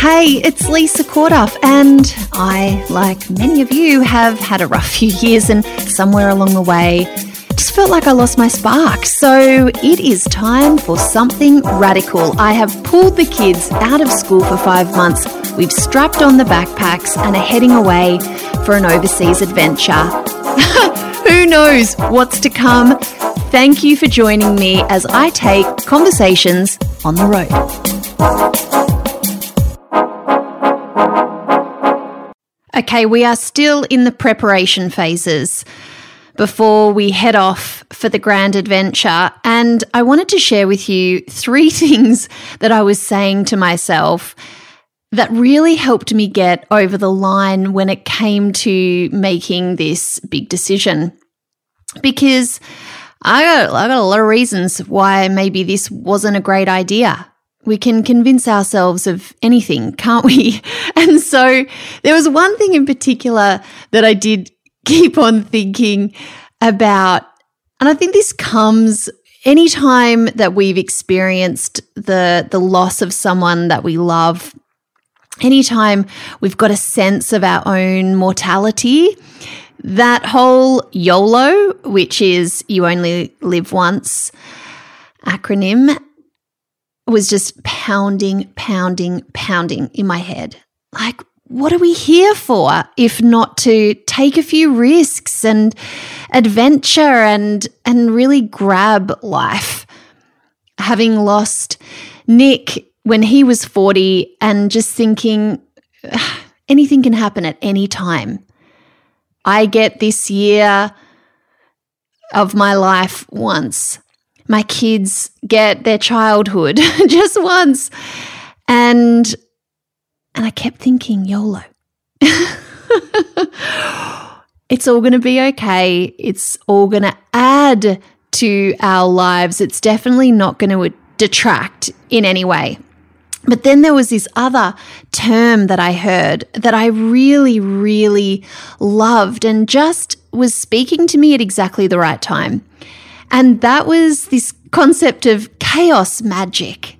Hey, it's Lisa Corduff, and I, like many of you, have had a rough few years, and somewhere along the way, just felt like I lost my spark. So it is time for something radical. I have pulled the kids out of school for five months. We've strapped on the backpacks and are heading away for an overseas adventure. Who knows what's to come? Thank you for joining me as I take conversations on the road. Okay, we are still in the preparation phases before we head off for the grand adventure. And I wanted to share with you three things that I was saying to myself that really helped me get over the line when it came to making this big decision. Because I got, I got a lot of reasons why maybe this wasn't a great idea we can convince ourselves of anything, can't we? And so there was one thing in particular that I did keep on thinking about. And I think this comes anytime that we've experienced the, the loss of someone that we love, anytime we've got a sense of our own mortality, that whole YOLO, which is you only live once acronym, was just pounding, pounding, pounding in my head. Like, what are we here for if not to take a few risks and adventure and and really grab life? Having lost Nick when he was 40 and just thinking anything can happen at any time. I get this year of my life once my kids get their childhood just once. And and I kept thinking, YOLO. it's all going to be okay. It's all going to add to our lives. It's definitely not going to detract in any way. But then there was this other term that I heard that I really, really loved and just was speaking to me at exactly the right time. And that was this concept of chaos magic.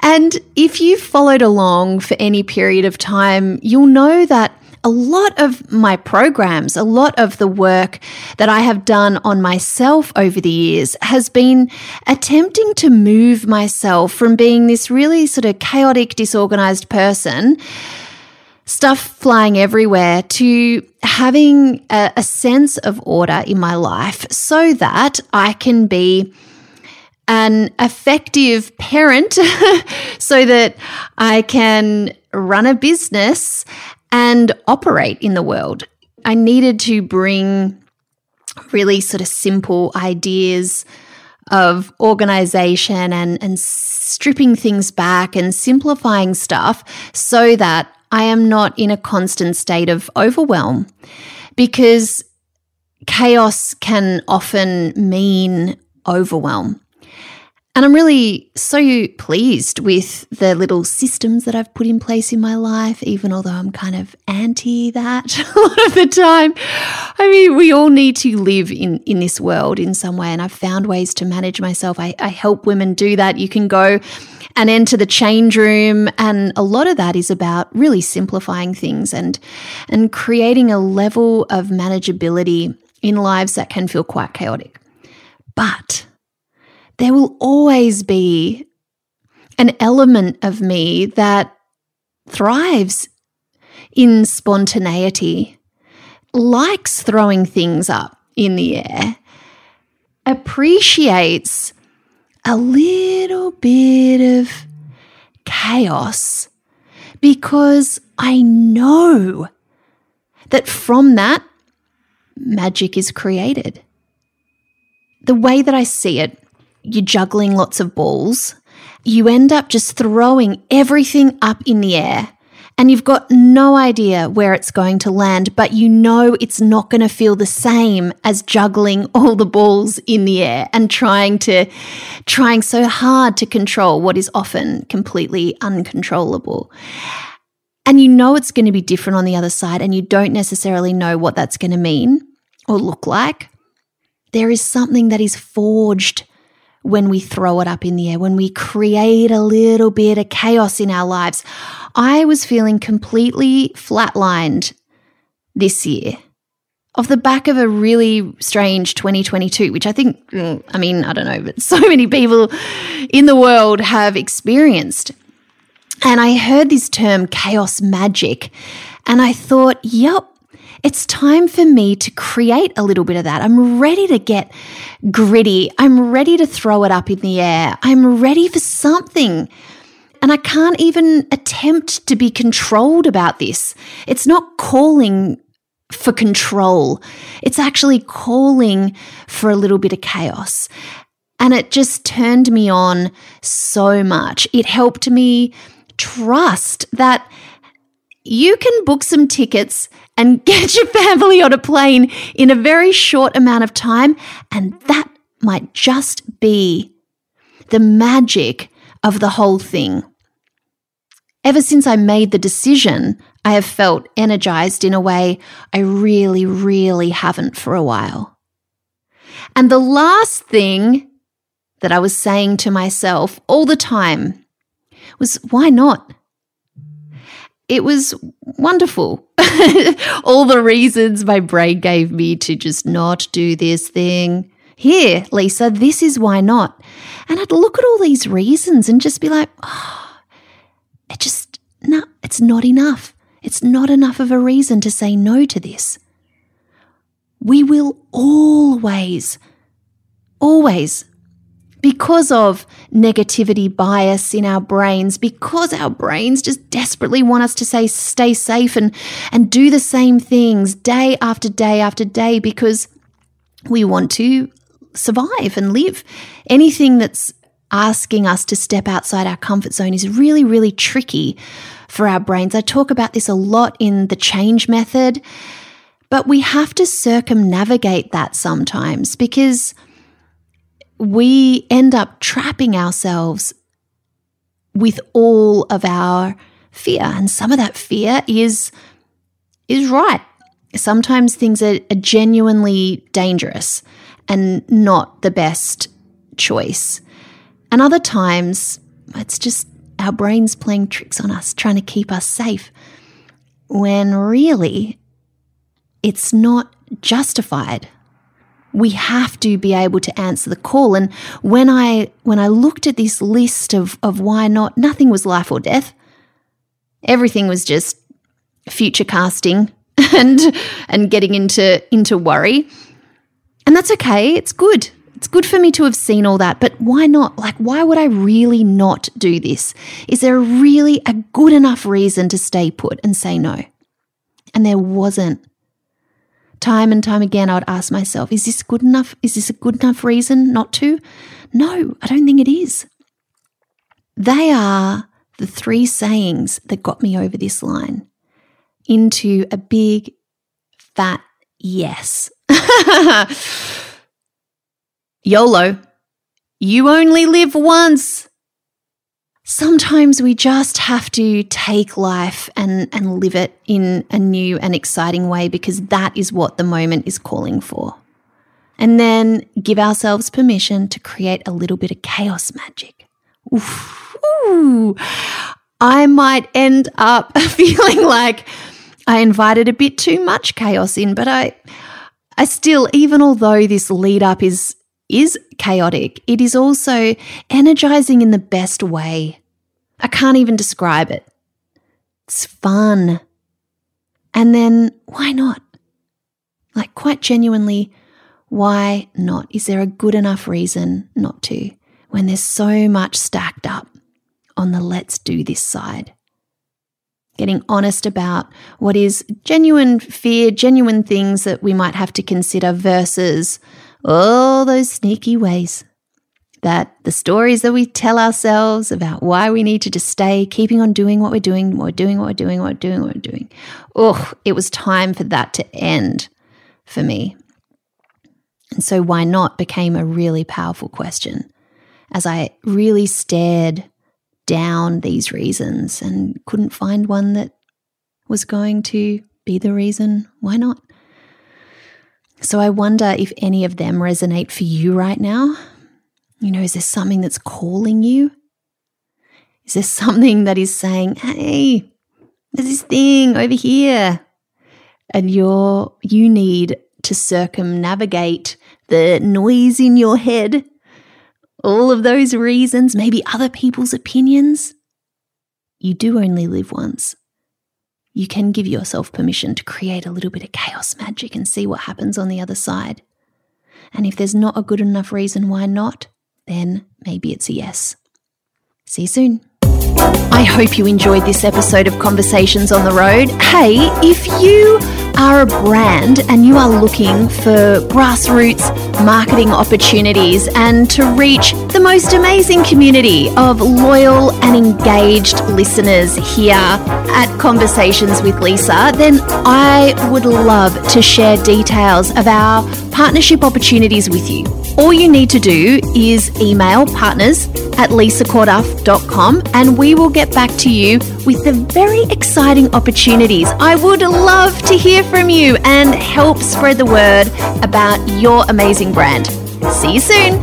And if you've followed along for any period of time, you'll know that a lot of my programs, a lot of the work that I have done on myself over the years has been attempting to move myself from being this really sort of chaotic, disorganized person stuff flying everywhere to having a, a, sense of order in my life so that I can be an effective parent so that I can run a business and operate in the world. I needed to bring really sort of simple ideas of organization and, and stripping things back and simplifying stuff so that I am not in a constant state of overwhelm because chaos can often mean overwhelm. And I'm really so pleased with the little systems that I've put in place in my life, even although I'm kind of anti that a lot of the time. I mean, we all need to live in, in this world in some way, and I've found ways to manage myself. I, I help women do that. You can go and enter the change room, and a lot of that is about really simplifying things and and creating a level of manageability in lives that can feel quite chaotic. But there will always be an element of me that thrives in spontaneity, likes throwing things up in the air, appreciates a little bit of chaos because I know that from that, magic is created. The way that I see it you're juggling lots of balls, you end up just throwing everything up in the air and you've got no idea where it's going to land, but you know it's not going to feel the same as juggling all the balls in the air and trying to trying so hard to control what is often completely uncontrollable. And you know it's going to be different on the other side and you don't necessarily know what that's going to mean or look like. There is something that is forged when we throw it up in the air, when we create a little bit of chaos in our lives. I was feeling completely flatlined this year off the back of a really strange 2022, which I think, mm, I mean, I don't know, but so many people in the world have experienced. And I heard this term chaos magic, and I thought, yep, it's time for me to create a little bit of that. I'm ready to get gritty. I'm ready to throw it up in the air. I'm ready for something. And I can't even attempt to be controlled about this. It's not calling for control, it's actually calling for a little bit of chaos. And it just turned me on so much. It helped me trust that you can book some tickets and get your family on a plane in a very short amount of time. And that might just be the magic of the whole thing. Ever since I made the decision, I have felt energized in a way I really, really haven't for a while. And the last thing that I was saying to myself all the time was, why not? It was wonderful. all the reasons my brain gave me to just not do this thing. Here, Lisa, this is why not. And I'd look at all these reasons and just be like, oh, it just, no, it's not enough. It's not enough of a reason to say no to this. We will always, always because of negativity bias in our brains, because our brains just desperately want us to say stay safe and, and do the same things day after day after day because we want to survive and live. Anything that's asking us to step outside our comfort zone is really, really tricky for our brains. I talk about this a lot in the change method, but we have to circumnavigate that sometimes because we end up trapping ourselves with all of our fear. And some of that fear is, is right. Sometimes things are, are genuinely dangerous and not the best choice. And other times, it's just our brains playing tricks on us, trying to keep us safe, when really it's not justified we have to be able to answer the call. And when I when I looked at this list of of why not, nothing was life or death. Everything was just future casting and and getting into into worry. And that's okay. It's good. It's good for me to have seen all that, but why not? Like, why would I really not do this? Is there really a good enough reason to stay put and say no? And there wasn't. Time and time again, I would ask myself, is this good enough? Is this a good enough reason not to? No, I don't think it is. They are the three sayings that got me over this line into a big, fat yes. YOLO. You only live once. Sometimes we just have to take life and, and live it in a new and exciting way because that is what the moment is calling for. And then give ourselves permission to create a little bit of chaos magic. Ooh, I might end up feeling like I invited a bit too much chaos in, but I, I still, even although this lead up is is chaotic, it is also energizing in the best way. I can't even describe it. It's fun. And then why not? Like, quite genuinely, why not? Is there a good enough reason not to when there's so much stacked up on the let's do this side? Getting honest about what is genuine fear, genuine things that we might have to consider versus all those sneaky ways that the stories that we tell ourselves about why we need to just stay keeping on doing what we're doing, we're doing, what we're doing, what we're doing, what we're doing. Oh, it was time for that to end for me. And so, why not became a really powerful question as I really stared down these reasons and couldn't find one that was going to be the reason. Why not? So I wonder if any of them resonate for you right now. You know, is there something that's calling you? Is there something that is saying, hey, there's this thing over here? And you're, you need to circumnavigate the noise in your head, all of those reasons, maybe other people's opinions. You do only live once. You can give yourself permission to create a little bit of chaos magic and see what happens on the other side. And if there's not a good enough reason why not, then maybe it's a yes. See you soon. I hope you enjoyed this episode of Conversations on the Road. Hey, if you are a brand and you are looking for grassroots marketing opportunities and to reach the most amazing community of loyal and engaged listeners here at Conversations with Lisa, then I would love to share details of our partnership opportunities with you. All you need to do is email partners at lisacorduff.com and we will get back to you with the very exciting opportunities. I would love to hear from you and help spread the word about your amazing brand. See you soon.